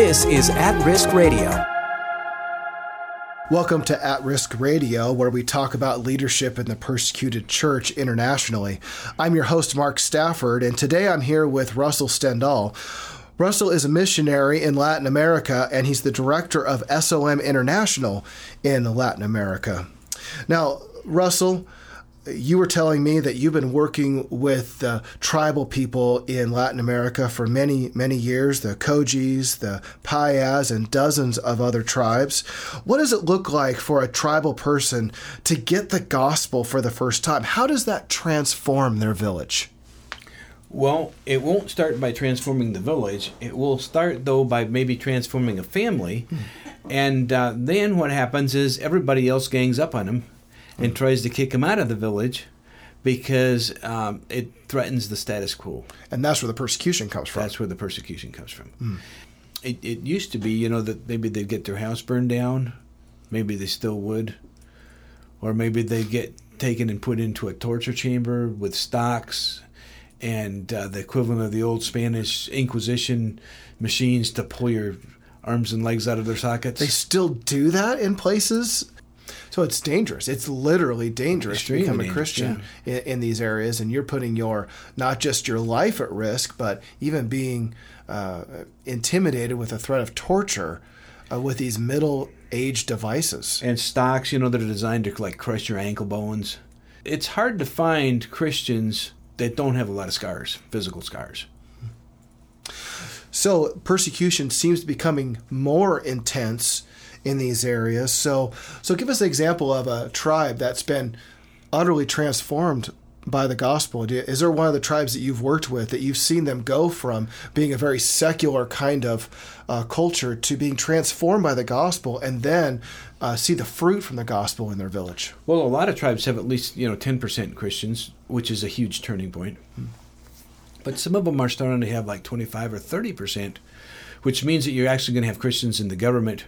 This is At Risk Radio. Welcome to At Risk Radio, where we talk about leadership in the persecuted church internationally. I'm your host, Mark Stafford, and today I'm here with Russell Stendal. Russell is a missionary in Latin America, and he's the director of SOM International in Latin America. Now, Russell, you were telling me that you've been working with uh, tribal people in Latin America for many, many years the Kogis, the Payas, and dozens of other tribes. What does it look like for a tribal person to get the gospel for the first time? How does that transform their village? Well, it won't start by transforming the village. It will start, though, by maybe transforming a family. Hmm. And uh, then what happens is everybody else gangs up on them and tries to kick him out of the village because um, it threatens the status quo. And that's where the persecution comes from. That's where the persecution comes from. Mm. It, it used to be, you know, that maybe they'd get their house burned down. Maybe they still would. Or maybe they'd get taken and put into a torture chamber with stocks and uh, the equivalent of the old Spanish Inquisition machines to pull your arms and legs out of their sockets. They still do that in places so it's dangerous. It's literally dangerous Extremely to become a Christian yeah. in, in, these areas, and you're putting your not just your life at risk, but even being uh, intimidated with a threat of torture uh, with these middle age devices and stocks. You know that are designed to like crush your ankle bones. It's hard to find Christians that don't have a lot of scars, physical scars. So persecution seems to be becoming more intense in these areas. So, so give us an example of a tribe that's been utterly transformed by the gospel. Is there one of the tribes that you've worked with that you've seen them go from being a very secular kind of uh, culture to being transformed by the gospel, and then uh, see the fruit from the gospel in their village? Well, a lot of tribes have at least you know ten percent Christians, which is a huge turning point. Hmm. But some of them are starting to have like twenty five or thirty percent, which means that you're actually going to have Christians in the government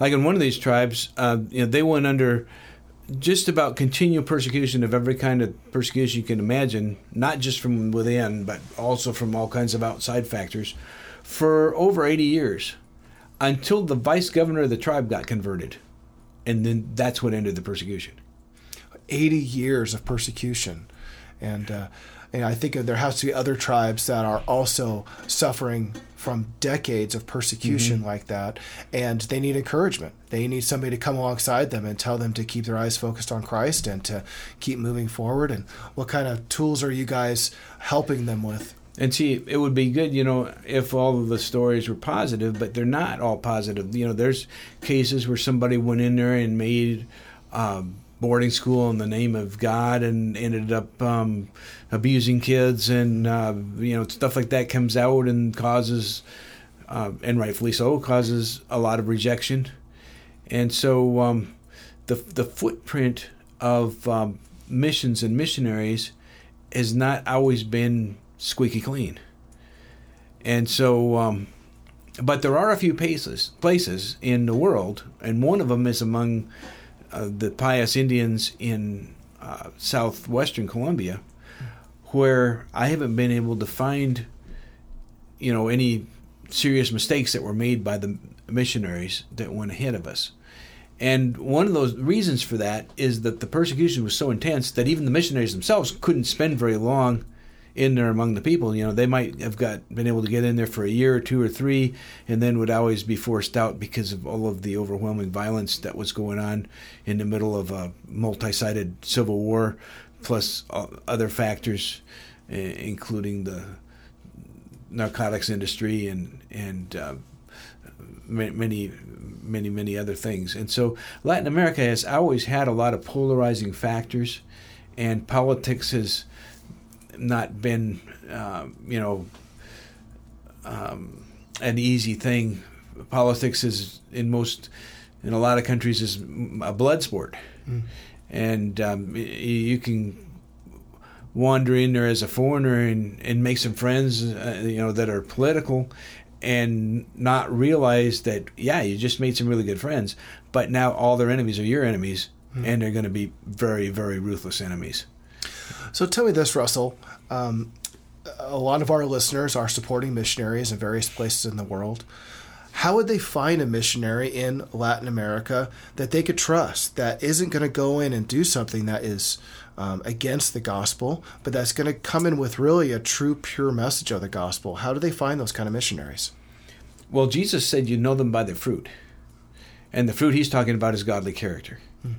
like in one of these tribes, uh, you know, they went under just about continual persecution of every kind of persecution you can imagine, not just from within, but also from all kinds of outside factors, for over 80 years until the vice governor of the tribe got converted. And then that's what ended the persecution. 80 years of persecution. And, uh, and I think there has to be other tribes that are also suffering from decades of persecution mm-hmm. like that, and they need encouragement. They need somebody to come alongside them and tell them to keep their eyes focused on Christ and to keep moving forward. And what kind of tools are you guys helping them with? And see, it would be good, you know, if all of the stories were positive, but they're not all positive. You know, there's cases where somebody went in there and made um, boarding school in the name of God and ended up um, abusing kids and uh, you know stuff like that comes out and causes uh, and rightfully so causes a lot of rejection. And so um, the the footprint of um, missions and missionaries has not always been squeaky clean. And so um, but there are a few places places in the world and one of them is among uh, the Payas Indians in uh, southwestern Colombia, where I haven't been able to find, you know, any serious mistakes that were made by the missionaries that went ahead of us. And one of those reasons for that is that the persecution was so intense that even the missionaries themselves couldn't spend very long in there among the people. You know, they might have got been able to get in there for a year or two or three, and then would always be forced out because of all of the overwhelming violence that was going on in the middle of a multi-sided civil war, plus other factors, including the narcotics industry and and uh, many many many other things. And so Latin America has always had a lot of polarizing factors, and politics has not been, uh, you know, um, an easy thing. Politics is in most, in a lot of countries, is a blood sport, mm. and um, you can wander in there as a foreigner and, and make some friends, uh, you know, that are political, and not realize that yeah, you just made some really good friends, but now all their enemies are your enemies, mm. and they're going to be very, very ruthless enemies. So tell me this, Russell. Um, a lot of our listeners are supporting missionaries in various places in the world. how would they find a missionary in Latin America that they could trust that isn't going to go in and do something that is um, against the gospel, but that's going to come in with really a true, pure message of the gospel? How do they find those kind of missionaries? Well, Jesus said you know them by their fruit. And the fruit he's talking about is godly character. Hmm.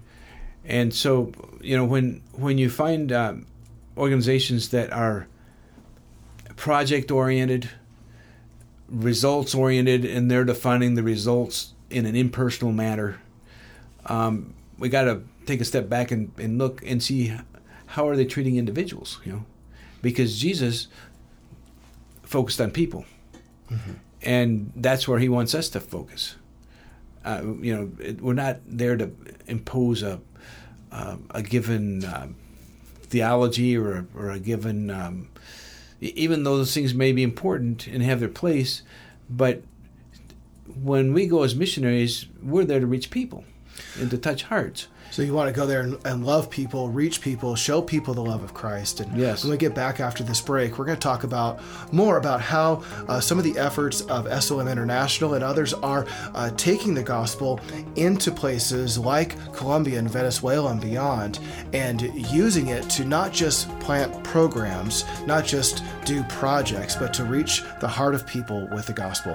And so, you know, when when you find um, organizations that are project oriented, results oriented, and they're defining the results in an impersonal manner, um, we got to take a step back and, and look and see how are they treating individuals, you know, because Jesus focused on people. Mm-hmm and that's where he wants us to focus. Uh, you know, it, we're not there to impose a uh, a given uh, theology or or a given. Um, even though those things may be important and have their place, but when we go as missionaries, we're there to reach people and to touch hearts. So you want to go there and, and, love people, reach people, show people the love of Christ. And yes. when we get back after this break, we're going to talk about more about how uh, some of the efforts of SOM International and others are uh, taking the gospel into places like Colombia and Venezuela and beyond, and using it to not just plant programs, not just do projects, but to reach the heart of people with the gospel.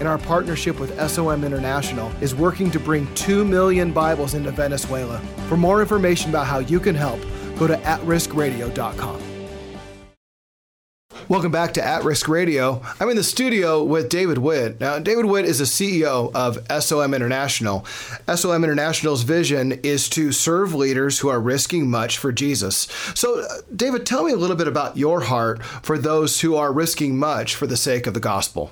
in our partnership with SOM International, is working to bring 2 million Bibles into Venezuela. For more information about how you can help, go to atriskradio.com. Welcome back to At Risk Radio. I'm in the studio with David Witt. Now, David Witt is the CEO of SOM International. SOM International's vision is to serve leaders who are risking much for Jesus. So, uh, David, tell me a little bit about your heart for those who are risking much for the sake of the gospel.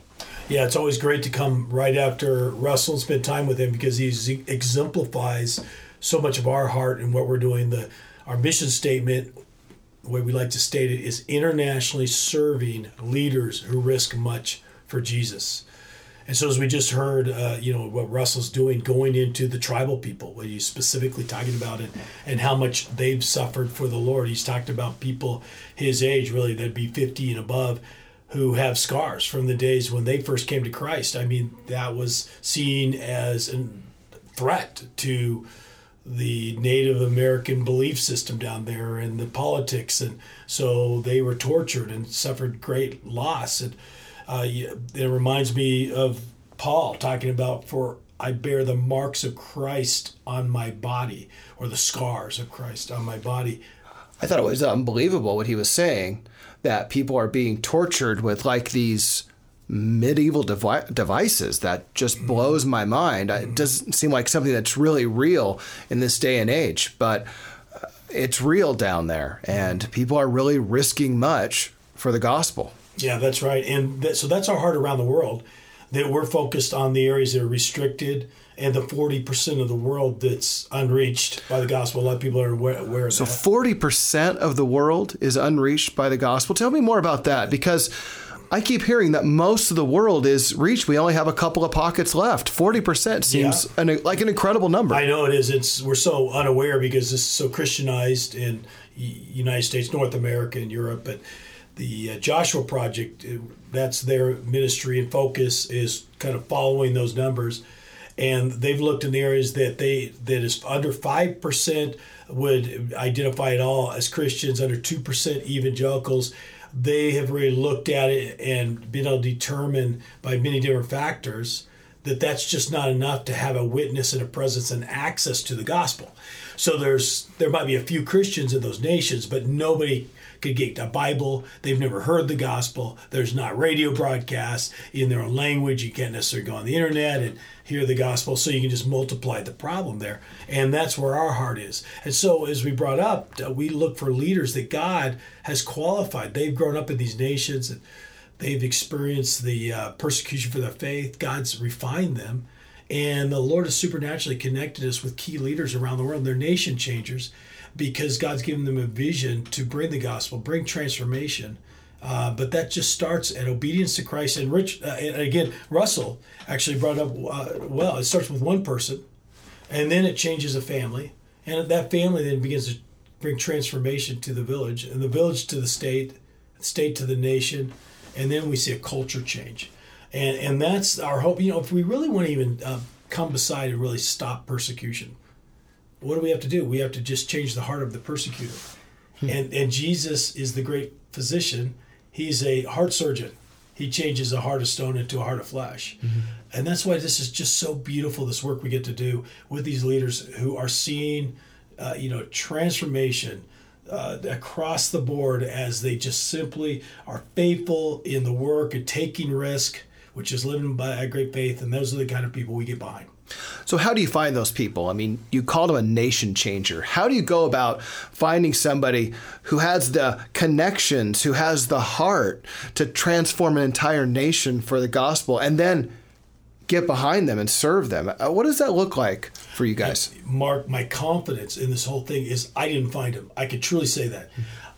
Yeah, it's always great to come right after Russell and spend time with him because he exemplifies so much of our heart and what we're doing. The our mission statement the way we like to state it is internationally serving leaders who risk much for Jesus. And so, as we just heard, uh, you know what Russell's doing, going into the tribal people, what he's specifically talking about, it and how much they've suffered for the Lord. He's talked about people his age, really, that'd be fifty and above, who have scars from the days when they first came to Christ. I mean, that was seen as a threat to the Native American belief system down there and the politics, and so they were tortured and suffered great loss. And uh, it reminds me of Paul talking about, "For I bear the marks of Christ on my body, or the scars of Christ on my body." I thought it was unbelievable what he was saying that people are being tortured with like these medieval devi- devices that just mm-hmm. blows my mind. It doesn't seem like something that's really real in this day and age, but uh, it's real down there, and people are really risking much for the gospel. Yeah, that's right. And that, so that's our heart around the world that we're focused on the areas that are restricted and the 40% of the world that's unreached by the gospel. A lot of people are aware, aware of so that. So 40% of the world is unreached by the gospel. Tell me more about that because I keep hearing that most of the world is reached. We only have a couple of pockets left. Forty percent seems yeah. an, like an incredible number. I know it is. It's we're so unaware because this is so Christianized in United States, North America, and Europe. But the uh, Joshua Project, uh, that's their ministry and focus is kind of following those numbers, and they've looked in the areas that they that is under five percent would identify at all as Christians, under two percent evangelicals they have really looked at it and been able to determine by many different factors that that's just not enough to have a witness and a presence and access to the gospel. So there's there might be a few Christians in those nations, but nobody could get a Bible. They've never heard the gospel. There's not radio broadcasts in their own language. You can't necessarily go on the internet and hear the gospel. So you can just multiply the problem there. And that's where our heart is. And so, as we brought up, uh, we look for leaders that God has qualified. They've grown up in these nations and they've experienced the uh, persecution for their faith. God's refined them And the Lord has supernaturally connected us with key leaders around the world. They're nation changers because God's given them a vision to bring the gospel, bring transformation. Uh, but that just starts at obedience to Christ. And Rich, uh, and again, Russell actually brought up uh, well. It starts with one person, and then it changes a family, and that family then begins to bring transformation to the village, and the village to the state, state to the nation, and then we see a culture change, and and that's our hope. You know, if we really want to even uh, come beside and really stop persecution, what do we have to do? We have to just change the heart of the persecutor, hmm. and and Jesus is the great physician he's a heart surgeon. He changes a heart of stone into a heart of flesh. Mm-hmm. And that's why this is just so beautiful, this work we get to do with these leaders who are seeing, uh, you know, transformation uh, across the board as they just simply are faithful in the work and taking risk, which is living by a great faith. And those are the kind of people we get behind. So, how do you find those people? I mean, you called them a nation changer. How do you go about finding somebody who has the connections, who has the heart to transform an entire nation for the gospel, and then get behind them and serve them? Uh, what does that look like for you guys? Mark, my confidence in this whole thing is I didn't find him. I could truly say that.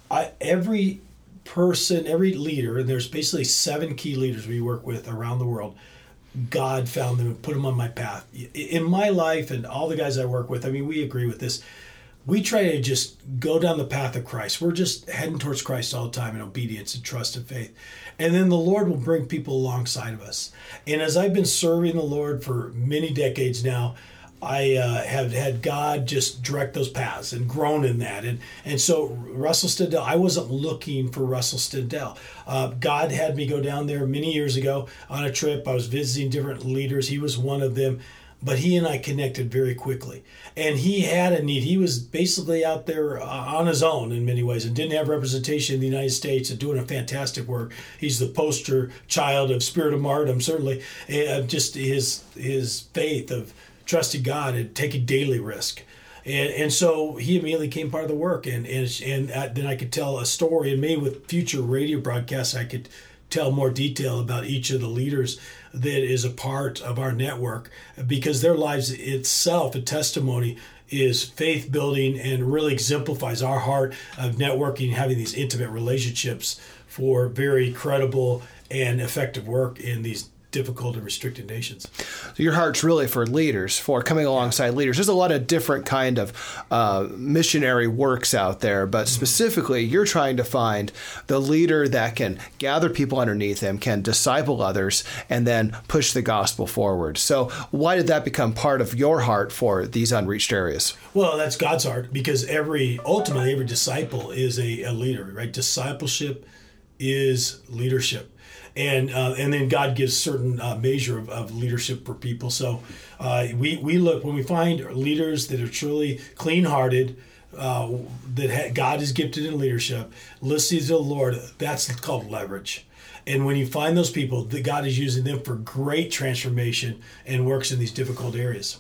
I, every person, every leader, and there's basically seven key leaders we work with around the world God found them and put them on my path. In my life and all the guys I work with, I mean, we agree with this. We try to just go down the path of Christ. We're just heading towards Christ all the time in obedience and trust and faith. And then the Lord will bring people alongside of us. And as I've been serving the Lord for many decades now, I uh, have had God just direct those paths and grown in that. And, and so Russell Stendal, I wasn't looking for Russell Stendal. Uh, God had me go down there many years ago on a trip. I was visiting different leaders. He was one of them. But he and I connected very quickly. And he had a need. He was basically out there uh, on his own in many ways and didn't have representation in the United States and doing a fantastic work. He's the poster child of Spirit of Martyrdom, certainly. Just his, his faith of trusted God and taking daily risk. And, and so he immediately came part of the work. And, and, and then I could tell a story. And maybe with future radio broadcasts, I could tell more detail about each of the leaders that is a part of our network because their lives itself, a testimony, is faith building and really exemplifies our heart of networking, having these intimate relationships for very credible and effective work in these difficult and restricted nations. So your heart's really for leaders, for coming alongside leaders. There's a lot of different kind of uh, missionary works out there, but specifically, you're trying to find the leader that can gather people underneath him, can disciple others, and then push the gospel forward. So why did that become part of your heart for these unreached areas? Well, that's God's heart because every ultimately every disciple is a, a leader, right? Discipleship is leadership and uh, and then God gives certain uh, measure of, of, leadership for people. So uh, we we look when we find leaders that are truly clean hearted. Uh, that ha- God is gifted in leadership, listening to the Lord, that's called leverage. And when you find those people, that God is using them for great transformation and works in these difficult areas.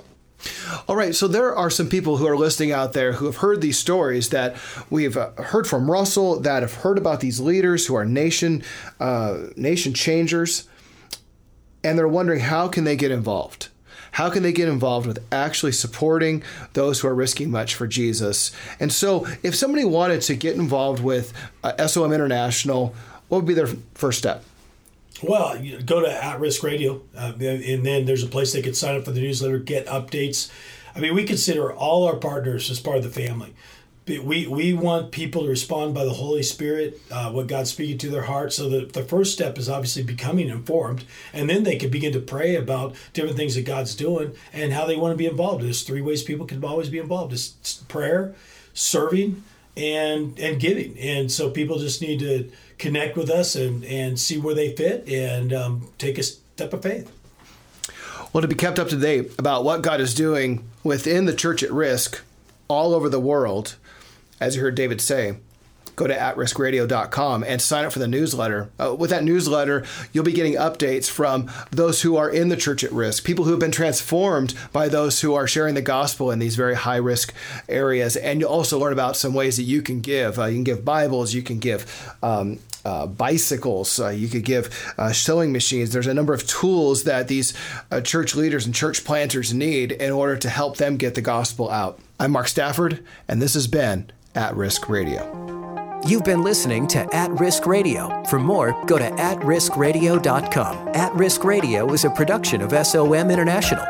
All right, so there are some people who are listening out there who have heard these stories that we've uh, heard from Russell, that have heard about these leaders who are nation uh, nation changers, and they're wondering how can they get involved. How can they get involved with actually supporting those who are risking much for Jesus? And so, if somebody wanted to get involved with uh, SOM International, what would be their first step? Well, you go to At Risk Radio, uh, and then there's a place they could sign up for the newsletter, get updates. I mean, we consider all our partners as part of the family. We, we want people to respond by the Holy Spirit, uh, what God's speaking to their heart. So the, the first step is obviously becoming informed, and then they can begin to pray about different things that God's doing and how they want to be involved. There's three ways people can always be involved: it's prayer, serving, and and giving. And so people just need to connect with us and, and see where they fit and um, take a step of faith. Well, to be kept up to date about what God is doing within the church at risk all over the world, as you heard David say, go to atriskradio.com and sign up for the newsletter. Uh, with that newsletter, you'll be getting updates from those who are in the church at risk, people who have been transformed by those who are sharing the gospel in these very high risk areas. And you'll also learn about some ways that you can give. Uh, you can give Bibles, you can give um, uh, bicycles. Uh, you could give uh, sewing machines. There's a number of tools that these uh, church leaders and church planters need in order to help them get the gospel out. I'm Mark Stafford, and this has been At Risk Radio. You've been listening to At Risk Radio. For more, go to atriskradio.com. At Risk Radio is a production of SOM International.